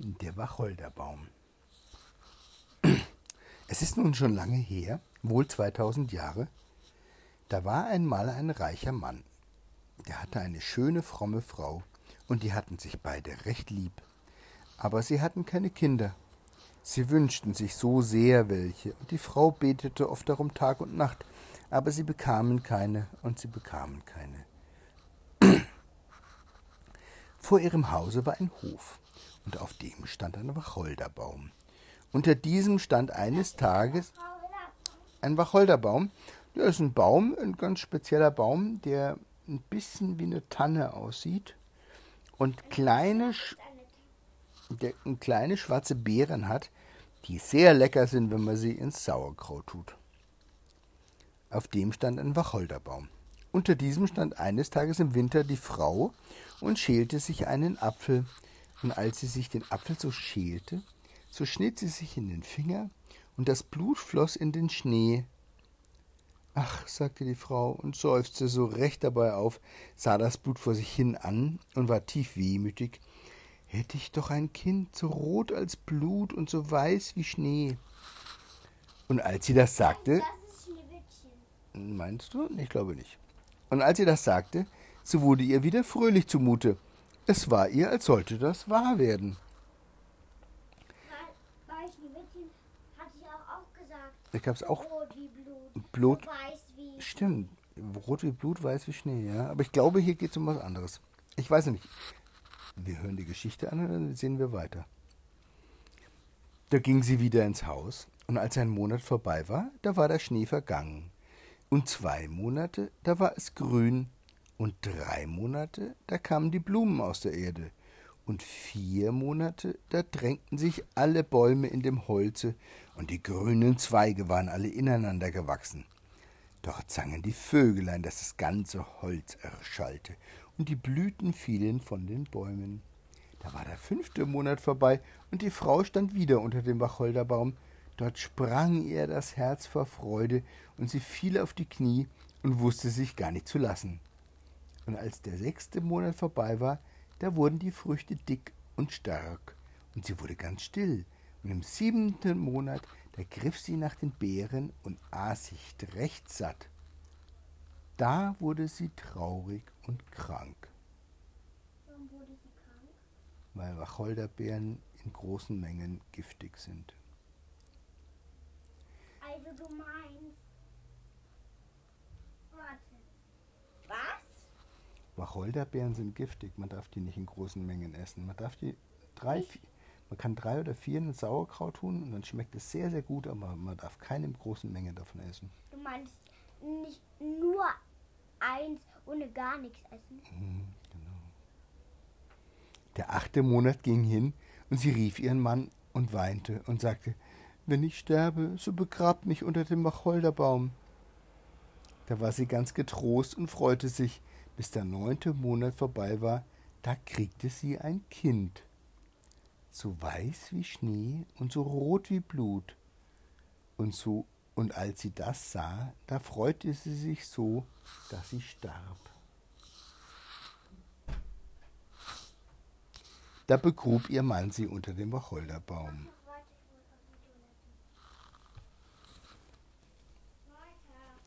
Der Wacholderbaum. Es ist nun schon lange her, wohl 2000 Jahre, da war einmal ein reicher Mann. Der hatte eine schöne, fromme Frau, und die hatten sich beide recht lieb. Aber sie hatten keine Kinder. Sie wünschten sich so sehr welche, und die Frau betete oft darum Tag und Nacht, aber sie bekamen keine, und sie bekamen keine. Vor ihrem Hause war ein Hof, und auf dem stand ein Wacholderbaum. Unter diesem stand eines Tages ein Wacholderbaum. Der ist ein Baum, ein ganz spezieller Baum, der ein bisschen wie eine Tanne aussieht und kleine, der kleine schwarze Beeren hat, die sehr lecker sind, wenn man sie ins Sauerkraut tut. Auf dem stand ein Wacholderbaum. Unter diesem stand eines Tages im Winter die Frau und schälte sich einen Apfel und als sie sich den Apfel so schälte, so schnitt sie sich in den Finger, und das Blut floß in den Schnee. Ach, sagte die Frau und seufzte so recht dabei auf, sah das Blut vor sich hin an und war tief wehmütig. Hätte ich doch ein Kind, so rot als Blut und so weiß wie Schnee. Und als sie das sagte. Meinst du? Ich glaube nicht. Und als sie das sagte, so wurde ihr wieder fröhlich zumute. Es war ihr, als sollte das wahr werden. Ich habe es auch. Rot wie Blut. Blut. Weiß wie Stimmt. Rot wie Blut, weiß wie Schnee, ja. Aber ich glaube, hier geht es um was anderes. Ich weiß nicht. Wir hören die Geschichte an und dann sehen wir weiter. Da ging sie wieder ins Haus, und als ein Monat vorbei war, da war der Schnee vergangen. Und zwei Monate, da war es grün, und drei Monate, da kamen die Blumen aus der Erde. Und vier Monate, da drängten sich alle Bäume in dem Holze, und die grünen Zweige waren alle ineinander gewachsen. Dort sangen die Vögelein, dass das ganze Holz erschallte, und die Blüten fielen von den Bäumen. Da war der fünfte Monat vorbei, und die Frau stand wieder unter dem Wacholderbaum. Dort sprang ihr das Herz vor Freude, und sie fiel auf die Knie und wusste sich gar nicht zu lassen und als der sechste Monat vorbei war, da wurden die Früchte dick und stark, und sie wurde ganz still, und im siebenten Monat, da griff sie nach den Beeren und aß sich recht satt. Da wurde sie traurig und krank. Warum wurde sie krank? Weil Wacholderbeeren in großen Mengen giftig sind. Also du meinst, Wacholderbeeren sind giftig. Man darf die nicht in großen Mengen essen. Man darf die drei, vier, man kann drei oder vier in Sauerkraut tun und dann schmeckt es sehr, sehr gut, aber man darf keine in großen Mengen davon essen. Du meinst nicht nur eins ohne gar nichts essen? Mhm, genau. Der achte Monat ging hin und sie rief ihren Mann und weinte und sagte, wenn ich sterbe, so begrabt mich unter dem Wacholderbaum. Da war sie ganz getrost und freute sich, bis der neunte Monat vorbei war, da kriegte sie ein Kind, so weiß wie Schnee und so rot wie Blut. Und so und als sie das sah, da freute sie sich so, dass sie starb. Da begrub ihr Mann sie unter dem Wacholderbaum.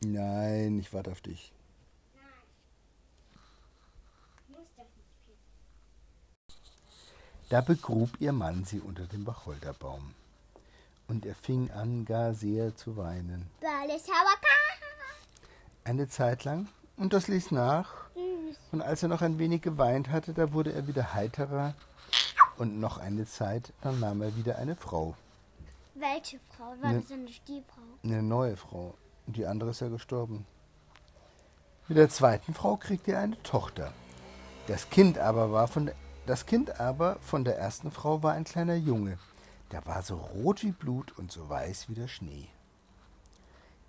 Nein, ich warte auf dich. Da begrub ihr Mann sie unter dem Wacholderbaum. Und er fing an, gar sehr zu weinen. Eine Zeit lang, und das ließ nach. Und als er noch ein wenig geweint hatte, da wurde er wieder heiterer. Und noch eine Zeit, dann nahm er wieder eine Frau. Welche Frau? War ne, das eine Stiefrau? Eine neue Frau. Und die andere ist ja gestorben. Mit der zweiten Frau kriegte er eine Tochter. Das Kind aber war von der das Kind aber von der ersten Frau war ein kleiner Junge, der war so rot wie Blut und so weiß wie der Schnee.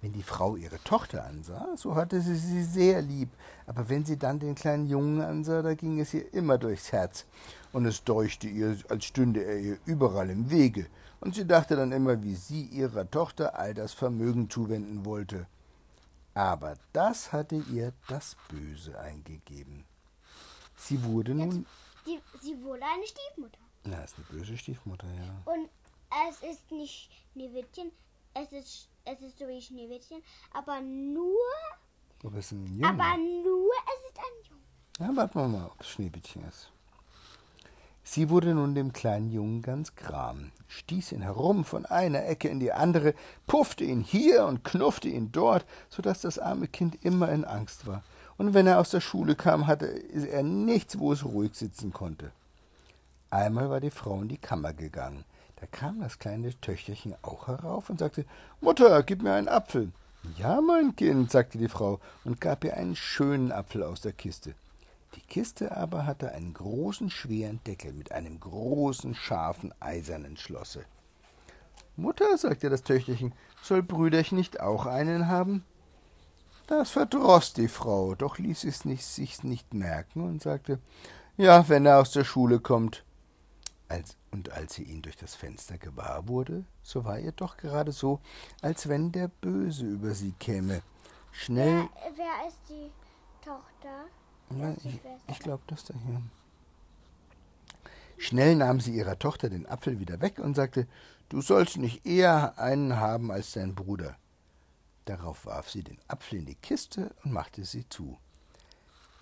Wenn die Frau ihre Tochter ansah, so hatte sie sie sehr lieb, aber wenn sie dann den kleinen Jungen ansah, da ging es ihr immer durchs Herz, und es deuchte ihr, als stünde er ihr überall im Wege, und sie dachte dann immer, wie sie ihrer Tochter all das Vermögen zuwenden wollte. Aber das hatte ihr das Böse eingegeben. Sie wurde nun die, sie wurde eine Stiefmutter. Na, ist eine böse Stiefmutter, ja. Und es ist nicht Schneewittchen, es ist, es ist so wie Schneewittchen, aber nur, Aber es ist ein Junge. aber nur, es ist ein Junge. Ja, warten wir mal, ob es Schneewittchen ist. Sie wurde nun dem kleinen Jungen ganz gram, stieß ihn herum von einer Ecke in die andere, puffte ihn hier und knuffte ihn dort, so dass das arme Kind immer in Angst war. Und wenn er aus der Schule kam, hatte er nichts, wo es ruhig sitzen konnte. Einmal war die Frau in die Kammer gegangen. Da kam das kleine Töchterchen auch herauf und sagte, Mutter, gib mir einen Apfel. Ja, mein Kind, sagte die Frau und gab ihr einen schönen Apfel aus der Kiste. Die Kiste aber hatte einen großen, schweren Deckel mit einem großen, scharfen, eisernen Schlosse. Mutter, sagte das Töchterchen, soll Brüderchen nicht auch einen haben? Das verdroß die Frau, doch ließ es nicht, sich's nicht merken und sagte, ja, wenn er aus der Schule kommt. Als, und als sie ihn durch das Fenster gewahr wurde, so war ihr doch gerade so, als wenn der Böse über sie käme. Schnell, Wer, wer ist die Tochter? ja, ich, ich glaube, das da hier. Schnell nahm sie ihrer Tochter den Apfel wieder weg und sagte, du sollst nicht eher einen haben als dein Bruder. Darauf warf sie den Apfel in die Kiste und machte sie zu.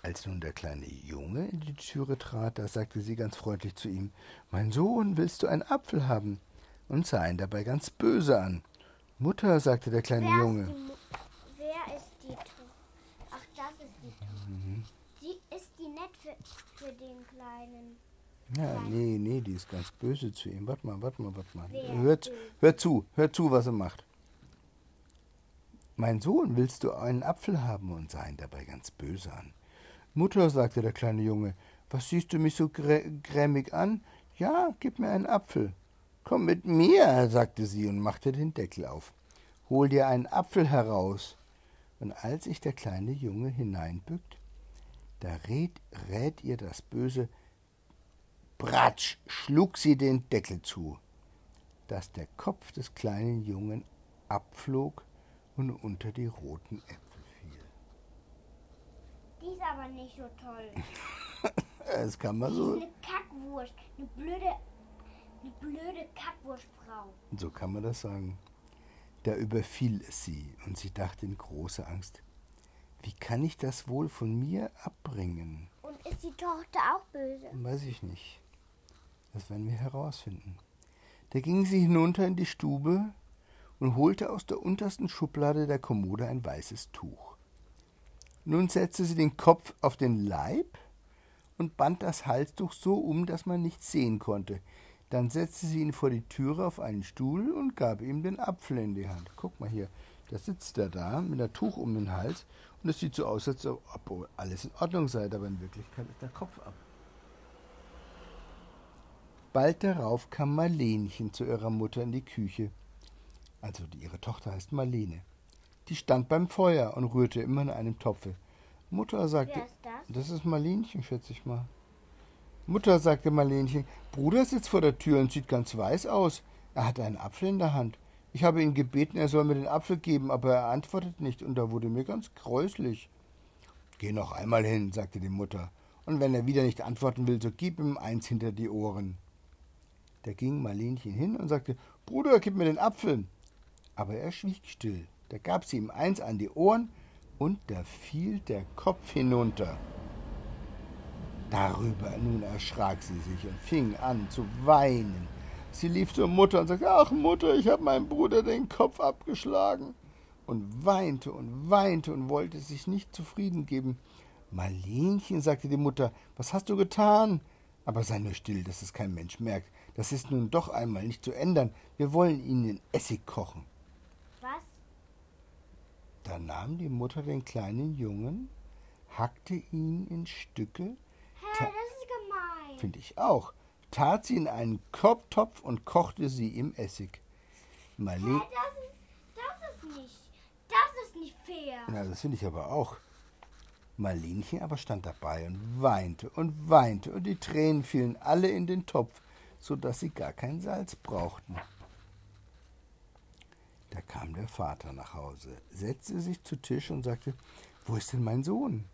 Als nun der kleine Junge in die Türe trat, da sagte sie ganz freundlich zu ihm, Mein Sohn, willst du einen Apfel haben? und sah ihn dabei ganz böse an. Mutter, sagte der kleine Wer Junge, ist die, wer ist die Tochter? Ach, das ist die Tochter. Mhm. Sie ist die nett für, für den Kleinen. Ja, nee, nee, die ist ganz böse zu ihm. Warte mal, warte mal, warte mal. Wer Hört, hört zu, hört zu, was er macht. Mein Sohn, willst du einen Apfel haben? und sah ihn dabei ganz böse an. Mutter, sagte der kleine Junge, was siehst du mich so grä grämig an? Ja, gib mir einen Apfel. Komm mit mir, sagte sie und machte den Deckel auf. Hol dir einen Apfel heraus. Und als sich der kleine Junge hineinbückt, da rät, rät ihr das Böse, Bratsch schlug sie den Deckel zu, dass der Kopf des kleinen Jungen abflog und unter die roten Äpfel fiel. Die ist aber nicht so toll. Das kann man Die so, ist eine Kackwurst. Eine blöde, eine blöde Kackwurstfrau. so kann man das sagen. Da überfiel es sie und sie dachte in großer Angst, wie kann ich das wohl von mir abbringen? Und ist die Tochter auch böse? Weiß ich nicht. Das werden wir herausfinden. Da ging sie hinunter in die Stube und holte aus der untersten Schublade der Kommode ein weißes Tuch. Nun setzte sie den Kopf auf den Leib und band das Halstuch so um, dass man nichts sehen konnte. Dann setzte sie ihn vor die Türe auf einen Stuhl und gab ihm den Apfel in die Hand. Guck mal hier, da sitzt er da mit einem Tuch um den Hals und es sieht so aus, als ob alles in Ordnung sei, aber in Wirklichkeit ist der Kopf ab. Bald darauf kam Marlenchen zu ihrer Mutter in die Küche. Also ihre Tochter heißt Marlene. Die stand beim Feuer und rührte immer in einem Topfe. Mutter sagte, Wer ist das? das ist Marlenchen, schätze ich mal. Mutter sagte Marlenchen, Bruder sitzt vor der Tür und sieht ganz weiß aus. Er hat einen Apfel in der Hand. Ich habe ihn gebeten, er soll mir den Apfel geben, aber er antwortet nicht, und da wurde mir ganz gräuslich. Geh noch einmal hin, sagte die Mutter, und wenn er wieder nicht antworten will, so gib ihm eins hinter die Ohren. Da ging Marlenchen hin und sagte, Bruder, gib mir den Apfel. Aber er schwieg still. Da gab sie ihm eins an die Ohren, und da fiel der Kopf hinunter. Darüber nun erschrak sie sich und fing an zu weinen. Sie lief zur Mutter und sagte, ach Mutter, ich habe meinem Bruder den Kopf abgeschlagen. Und weinte und weinte und wollte sich nicht zufrieden geben. Marlenchen, sagte die Mutter, was hast du getan? Aber sei nur still, dass es kein Mensch merkt. Das ist nun doch einmal nicht zu ändern. Wir wollen ihn in Essig kochen. Da nahm die Mutter den kleinen Jungen, hackte ihn in Stücke, Hä, das ist gemein. finde ich auch, tat sie in einen Korbtopf und kochte sie im Essig. Hä, Marle das ist, das ist nicht, das ist nicht fair. ja, das finde ich aber auch. Marlenchen aber stand dabei und weinte und weinte und die Tränen fielen alle in den Topf, so dass sie gar kein Salz brauchten. Da kam der Vater nach Hause, setzte sich zu Tisch und sagte, wo ist denn mein Sohn?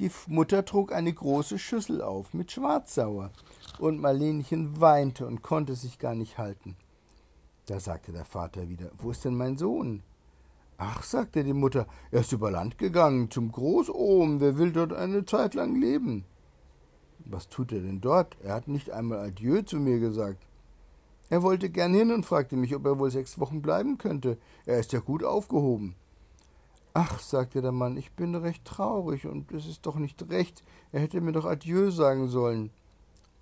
Die Mutter trug eine große Schüssel auf mit Schwarzsauer. und Marlenchen weinte und konnte sich gar nicht halten. Da sagte der Vater wieder, wo ist denn mein Sohn? Ach, sagte die Mutter, er ist über Land gegangen zum Großohm, der will dort eine Zeit lang leben. Was tut er denn dort? Er hat nicht einmal Adieu zu mir gesagt. Er wollte gern hin und fragte mich, ob er wohl sechs Wochen bleiben könnte. Er ist ja gut aufgehoben. Ach, sagte der Mann, ich bin recht traurig und es ist doch nicht recht. Er hätte mir doch Adieu sagen sollen.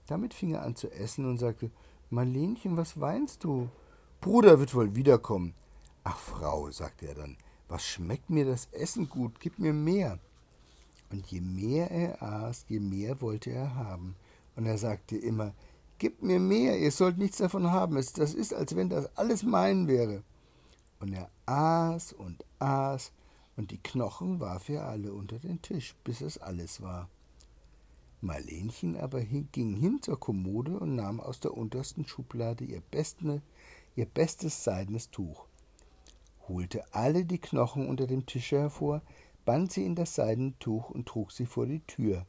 Damit fing er an zu essen und sagte, Marlenchen, was weinst du? Bruder wird wohl wiederkommen. Ach, Frau, sagte er dann, was schmeckt mir das Essen gut? Gib mir mehr. Und je mehr er aß, je mehr wollte er haben. Und er sagte immer, Gib mir mehr, ihr sollt nichts davon haben. Das ist, als wenn das alles mein wäre. Und er aß und aß, und die Knochen warf er alle unter den Tisch, bis es alles war. Marlenchen aber ging hin zur Kommode und nahm aus der untersten Schublade ihr, besten, ihr bestes seidenes Tuch, holte alle die Knochen unter dem Tische hervor, band sie in das Seidentuch und trug sie vor die Tür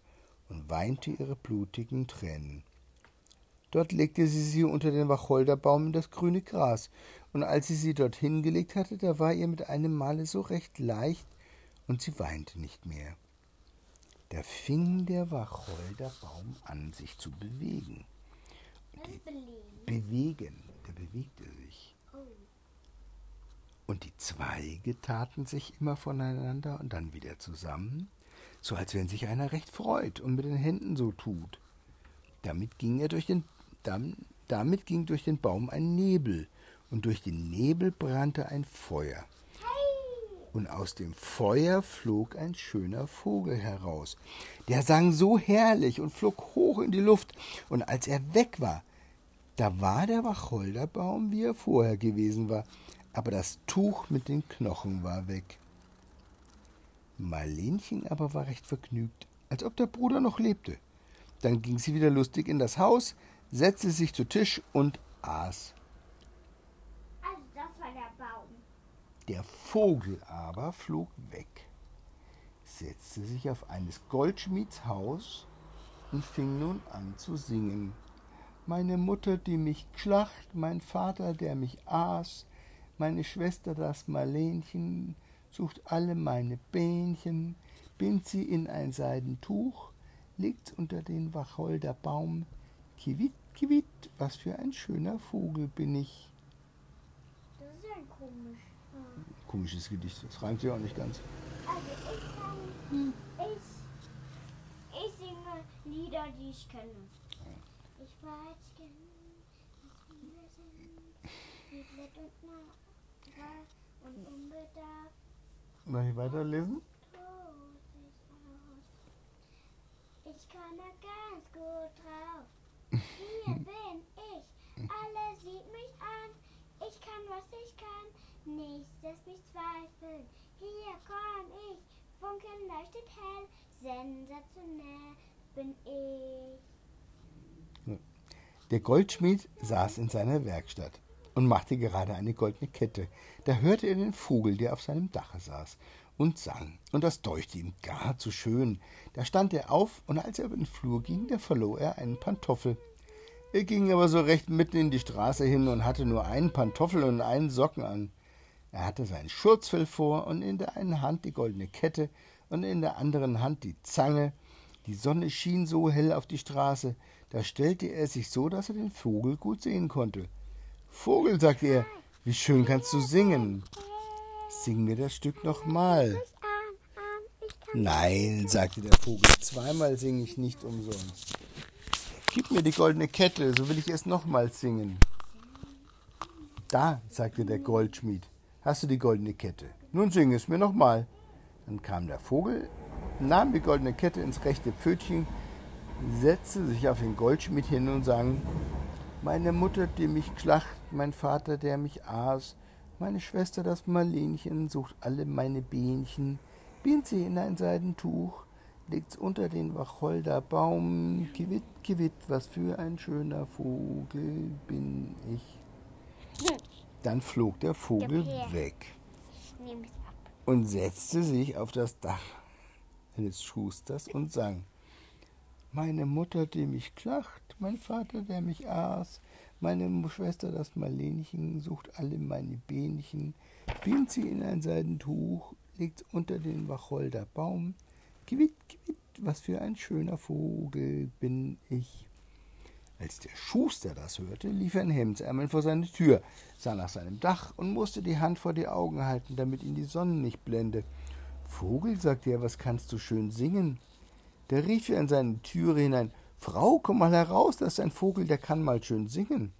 und weinte ihre blutigen Tränen. Dort legte sie sie unter den Wacholderbaum in das grüne Gras, und als sie sie dort hingelegt hatte, da war ihr mit einem Male so recht leicht, und sie weinte nicht mehr. Da fing der Wacholderbaum an, sich zu bewegen. Die, bewegen, der bewegte sich. Oh. Und die Zweige taten sich immer voneinander und dann wieder zusammen, so als wenn sich einer recht freut und mit den Händen so tut. Damit ging er durch den damit ging durch den Baum ein Nebel, und durch den Nebel brannte ein Feuer. Und aus dem Feuer flog ein schöner Vogel heraus. Der sang so herrlich und flog hoch in die Luft, und als er weg war, da war der Wacholderbaum, wie er vorher gewesen war, aber das Tuch mit den Knochen war weg. Marlenchen aber war recht vergnügt, als ob der Bruder noch lebte. Dann ging sie wieder lustig in das Haus, setzte sich zu Tisch und aß. Also das war der Baum. Der Vogel aber flog weg, setzte sich auf eines Goldschmieds Haus und fing nun an zu singen. Meine Mutter, die mich schlacht, mein Vater, der mich aß, meine Schwester, das Marlenchen, sucht alle meine Bähnchen, bind sie in ein Seidentuch, legt's unter den Wacholderbaum, Kiwit, kiwit, was für ein schöner Vogel bin ich. Das ist ja ein komisch. Komisches Gedicht, das reimt sich auch nicht ganz. Also ich kann, hm. ich, ich singe Lieder, die ich kenne. Ich weiß gern, was wir sind, Lieblet und nah und unbedarft. Soll ich weiterlesen? Ich kann da ganz gut drauf. Hier bin ich. Alle sieht mich an. Ich kann, was ich kann. Nichts lässt mich zweifeln. Hier komm ich. Funken leuchtet hell. Sensationell bin ich. Der Goldschmied saß in seiner Werkstatt und machte gerade eine goldene Kette. Da hörte er den Vogel, der auf seinem Dache saß, und sang, und das deuchte ihm gar zu schön. Da stand er auf, und als er über den Flur ging, da verlor er einen Pantoffel. Er ging aber so recht mitten in die Straße hin und hatte nur einen Pantoffel und einen Socken an. Er hatte sein Schurzfell vor und in der einen Hand die goldene Kette und in der anderen Hand die Zange. Die Sonne schien so hell auf die Straße, da stellte er sich so, dass er den Vogel gut sehen konnte. Vogel, sagte er, wie schön kannst du singen. Sing mir das Stück nochmal. Nein, sagte der Vogel, zweimal singe ich nicht umsonst. Gib mir die goldene Kette, so will ich es nochmals singen. Da, sagte der Goldschmied, hast du die goldene Kette. Nun sing es mir nochmal. Dann kam der Vogel, nahm die goldene Kette ins rechte Pfötchen, setzte sich auf den Goldschmied hin und sang Meine Mutter, die mich schlacht, mein Vater, der mich aß, meine Schwester, das Marlenchen, sucht alle meine Behnchen, bind sie in ein Seidentuch, legt's unter den Wacholderbaum. Kiwit, kiwit, was für ein schöner Vogel bin ich. Dann flog der Vogel weg und setzte sich auf das Dach eines Schusters und sang. Meine Mutter, die mich klacht, mein Vater, der mich aß, meine Schwester, das Marlenchen, sucht alle meine Behnchen, bindet sie in ein Seidentuch, legt's unter den Wacholderbaum. Gewitt, gewitt, was für ein schöner Vogel bin ich. Als der Schuster das hörte, lief er in Hemdsärmeln vor seine Tür, sah nach seinem Dach und musste die Hand vor die Augen halten, damit ihn die Sonne nicht blende. Vogel, sagte er, was kannst du schön singen? Da rief er in seine Türe hinein, Frau, komm mal heraus, das ist ein Vogel, der kann mal schön singen.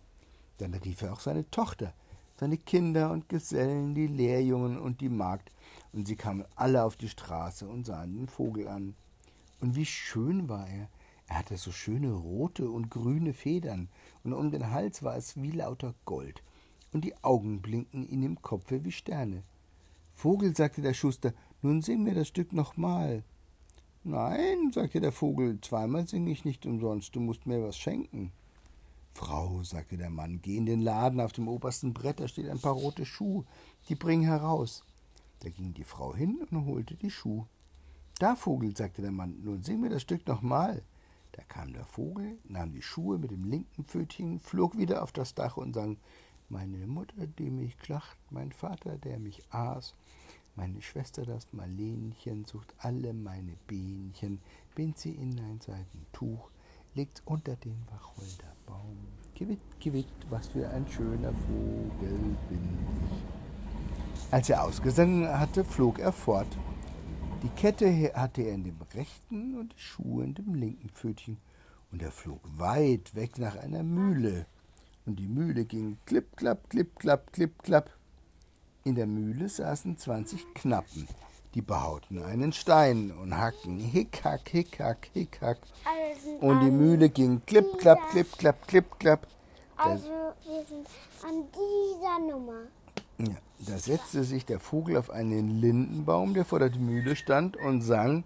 Dann rief er auch seine Tochter, seine Kinder und Gesellen, die Lehrjungen und die Magd, und sie kamen alle auf die Straße und sahen den Vogel an. Und wie schön war er! Er hatte so schöne rote und grüne Federn, und um den Hals war es wie lauter Gold, und die Augen blinkten ihm im Kopfe wie Sterne. Vogel, sagte der Schuster, nun sing mir das Stück nochmal. Nein, sagte der Vogel, zweimal singe ich nicht umsonst, du musst mir was schenken. Frau, sagte der Mann, geh in den Laden, auf dem obersten Brett, da steht ein paar rote Schuhe, die bring heraus. Da ging die Frau hin und holte die Schuhe. Da, Vogel, sagte der Mann, nun sing mir das Stück nochmal. Da kam der Vogel, nahm die Schuhe mit dem linken Pfötchen, flog wieder auf das Dach und sang Meine Mutter, die mich klacht, mein Vater, der mich aß, meine Schwester, das Marlenchen, sucht alle meine Behnchen, bindt sie in ein Seidentuch, legt's unter den Wacholderbaum. Gewitt, gewitt, was für ein schöner Vogel bin ich. Als er ausgesungen hatte, flog er fort. Die Kette hatte er in dem rechten und die Schuhe in dem linken Pfötchen, und er flog weit weg nach einer Mühle. Und die Mühle ging klipp, klapp, klipp, klapp, klipp, klapp. In der Mühle saßen zwanzig Knappen, die behauten einen Stein und hackten hickhack, hickhack, hickhack. Also, Und die Mühle ging klipp, klapp, klipp, klapp, klipp, klapp. Also wir sind an dieser Nummer. Ja, da setzte sich der Vogel auf einen Lindenbaum, der vor der Mühle stand, und sang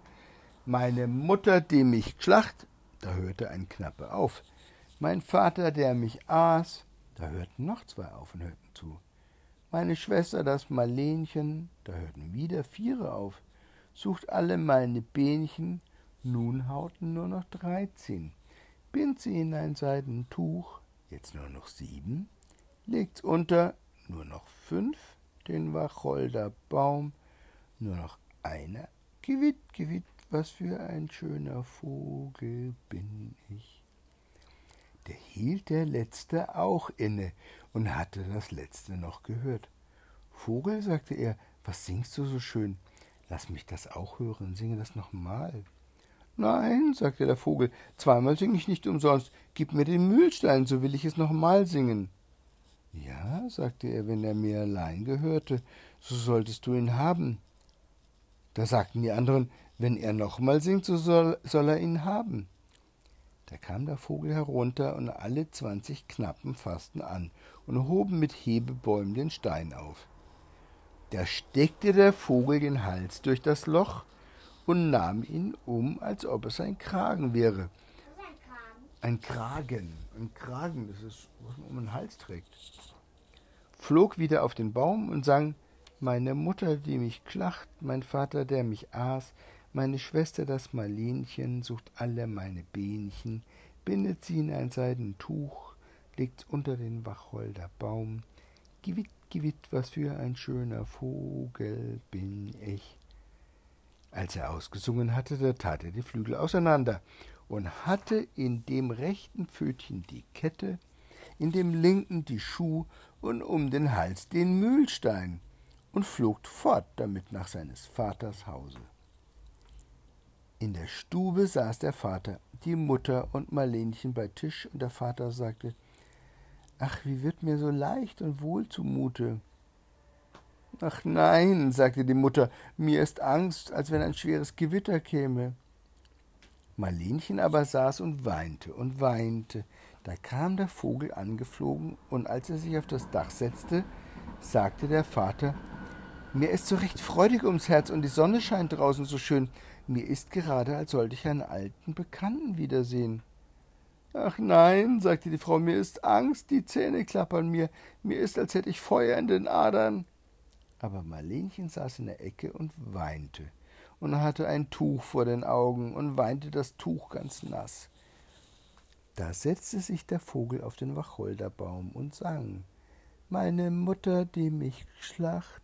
Meine Mutter, die mich schlacht, da hörte ein Knappe auf. Mein Vater, der mich aß, da hörten noch zwei auf und hörten zu. Meine Schwester, das Marlenchen, da hörten wieder viere auf, sucht alle meine Behnchen, nun hauten nur noch dreizehn. Bind sie in ein Seidentuch, jetzt nur noch sieben, legt's unter, nur noch fünf, den Wacholderbaum, nur noch einer. Gewitt, gewitt, was für ein schöner Vogel bin ich. Da hielt der Letzte auch inne und hatte das Letzte noch gehört. Vogel, sagte er, was singst du so schön? Lass mich das auch hören, singe das nochmal. Nein, sagte der Vogel, zweimal singe ich nicht umsonst. Gib mir den Mühlstein, so will ich es nochmal singen. Ja, sagte er, wenn er mir allein gehörte, so solltest du ihn haben. Da sagten die anderen, wenn er nochmal singt, so soll, soll er ihn haben. Da kam der Vogel herunter, und alle zwanzig Knappen fassten an und hoben mit Hebebäumen den Stein auf. Da steckte der Vogel den Hals durch das Loch und nahm ihn um, als ob es ein Kragen wäre. Ein Kragen. Ein Kragen, das ist, was man um den Hals trägt. Flog wieder auf den Baum und sang Meine Mutter, die mich klacht, mein Vater, der mich aß, meine Schwester, das Marlenchen, sucht alle meine Behnchen, bindet sie in ein Seidentuch, legt's unter den Wacholderbaum. Gewitt, gewitt, was für ein schöner Vogel bin ich. Als er ausgesungen hatte, da tat er die Flügel auseinander und hatte in dem rechten Pfötchen die Kette, in dem linken die Schuh und um den Hals den Mühlstein und flog fort damit nach seines Vaters Hause. In der Stube saß der Vater, die Mutter und Marlenchen bei Tisch, und der Vater sagte Ach, wie wird mir so leicht und wohl zumute. Ach nein, sagte die Mutter, mir ist Angst, als wenn ein schweres Gewitter käme. Marlenchen aber saß und weinte und weinte. Da kam der Vogel angeflogen, und als er sich auf das Dach setzte, sagte der Vater Mir ist so recht freudig ums Herz, und die Sonne scheint draußen so schön. Mir ist gerade, als sollte ich einen alten Bekannten wiedersehen. Ach nein, sagte die Frau, mir ist Angst, die Zähne klappern mir, mir ist, als hätte ich Feuer in den Adern. Aber Marlenchen saß in der Ecke und weinte, und hatte ein Tuch vor den Augen und weinte das Tuch ganz nass. Da setzte sich der Vogel auf den Wacholderbaum und sang Meine Mutter, die mich schlacht.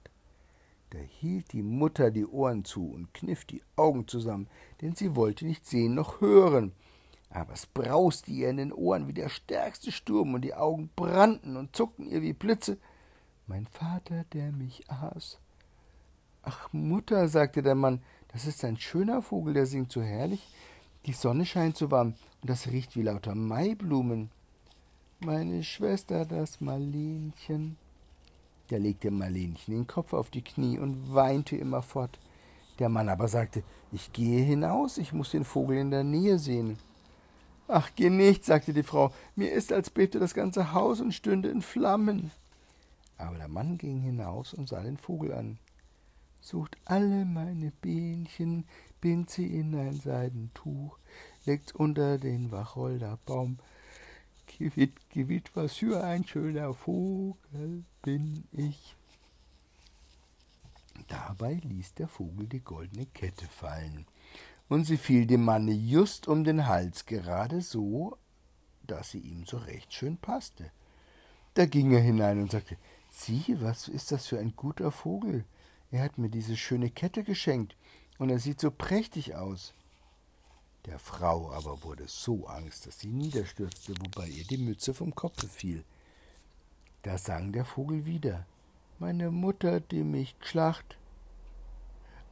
Da hielt die Mutter die Ohren zu und kniff die Augen zusammen, denn sie wollte nicht sehen noch hören. Aber es brauste ihr in den Ohren wie der stärkste Sturm, und die Augen brannten und zuckten ihr wie Blitze. Mein Vater, der mich aß. Ach, Mutter, sagte der Mann, das ist ein schöner Vogel, der singt so herrlich. Die Sonne scheint so warm, und das riecht wie lauter Maiblumen. Meine Schwester, das Marlenchen. Da legte Marlenchen den Kopf auf die Knie und weinte immerfort. Der Mann aber sagte, ich gehe hinaus, ich muss den Vogel in der Nähe sehen. Ach, geh nicht, sagte die Frau, mir ist, als bebte das ganze Haus und stünde in Flammen. Aber der Mann ging hinaus und sah den Vogel an. Sucht alle meine Bähnchen, bind sie in ein Seidentuch, legt's unter den Wacholderbaum. Gewitt, gewitt, was für ein schöner Vogel bin ich. Dabei ließ der Vogel die goldene Kette fallen und sie fiel dem Manne just um den Hals, gerade so, dass sie ihm so recht schön passte. Da ging er hinein und sagte, Sieh, was ist das für ein guter Vogel? Er hat mir diese schöne Kette geschenkt, und er sieht so prächtig aus. Der Frau aber wurde so Angst, dass sie niederstürzte, wobei ihr die Mütze vom Kopfe fiel. Da sang der Vogel wieder, Meine Mutter, die mich schlacht,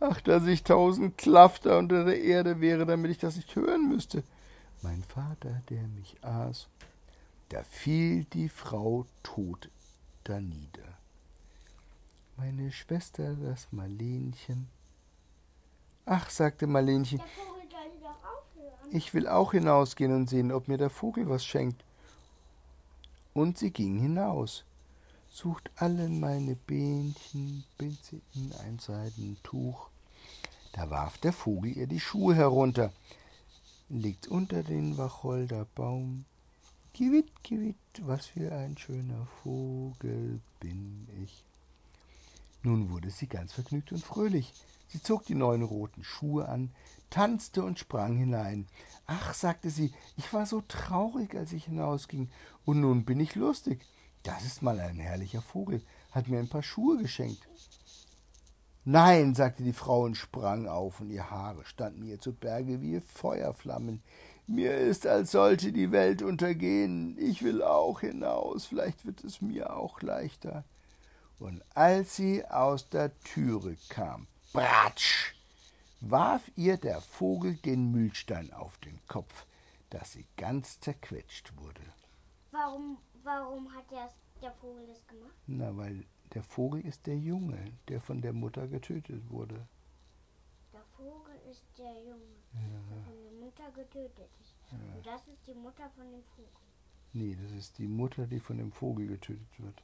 Ach, dass ich tausend Klafter unter der Erde wäre, damit ich das nicht hören müsste. Mein Vater, der mich aß, da fiel die Frau tot danieder. Meine Schwester, das Marlenchen. Ach, sagte Marlenchen, ich will auch hinausgehen und sehen, ob mir der Vogel was schenkt. Und sie ging hinaus, sucht alle meine Bähnchen, bind sie in ein Seidentuch, da warf der Vogel ihr die Schuhe herunter, liegt unter den Wacholderbaum. Gewitt, gewitt, was für ein schöner Vogel bin ich. Nun wurde sie ganz vergnügt und fröhlich. Sie zog die neuen roten Schuhe an, tanzte und sprang hinein. Ach, sagte sie, ich war so traurig, als ich hinausging, und nun bin ich lustig. Das ist mal ein herrlicher Vogel, hat mir ein paar Schuhe geschenkt. Nein, sagte die Frau und sprang auf, und ihr Haare standen ihr zu Berge wie Feuerflammen. Mir ist, als sollte die Welt untergehen. Ich will auch hinaus, vielleicht wird es mir auch leichter. Und als sie aus der Türe kam, bratsch, warf ihr der Vogel den Mühlstein auf den Kopf, dass sie ganz zerquetscht wurde. Warum, warum hat der, der Vogel das gemacht? Na, weil der Vogel ist der Junge, der von der Mutter getötet wurde. Der Vogel ist der Junge, ja. der von der Mutter getötet ist. Ja. Und das ist die Mutter von dem Vogel. Nee, das ist die Mutter, die von dem Vogel getötet wird.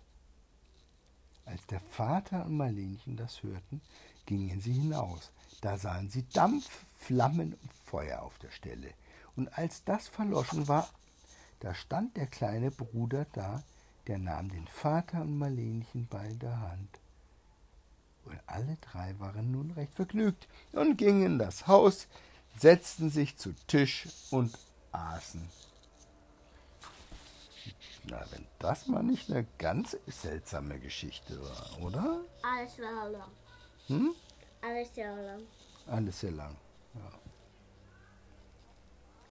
Als der Vater und Marlenchen das hörten, gingen sie hinaus. Da sahen sie Dampf, Flammen und Feuer auf der Stelle. Und als das verloschen war, da stand der kleine Bruder da, der nahm den Vater und Marlenchen bei der Hand. Und alle drei waren nun recht vergnügt und gingen in das Haus, setzten sich zu Tisch und aßen. Na, wenn das mal nicht eine ganz seltsame Geschichte war, oder? Alles sehr lang. Hm? Alles sehr lang. Alles sehr lang, ja.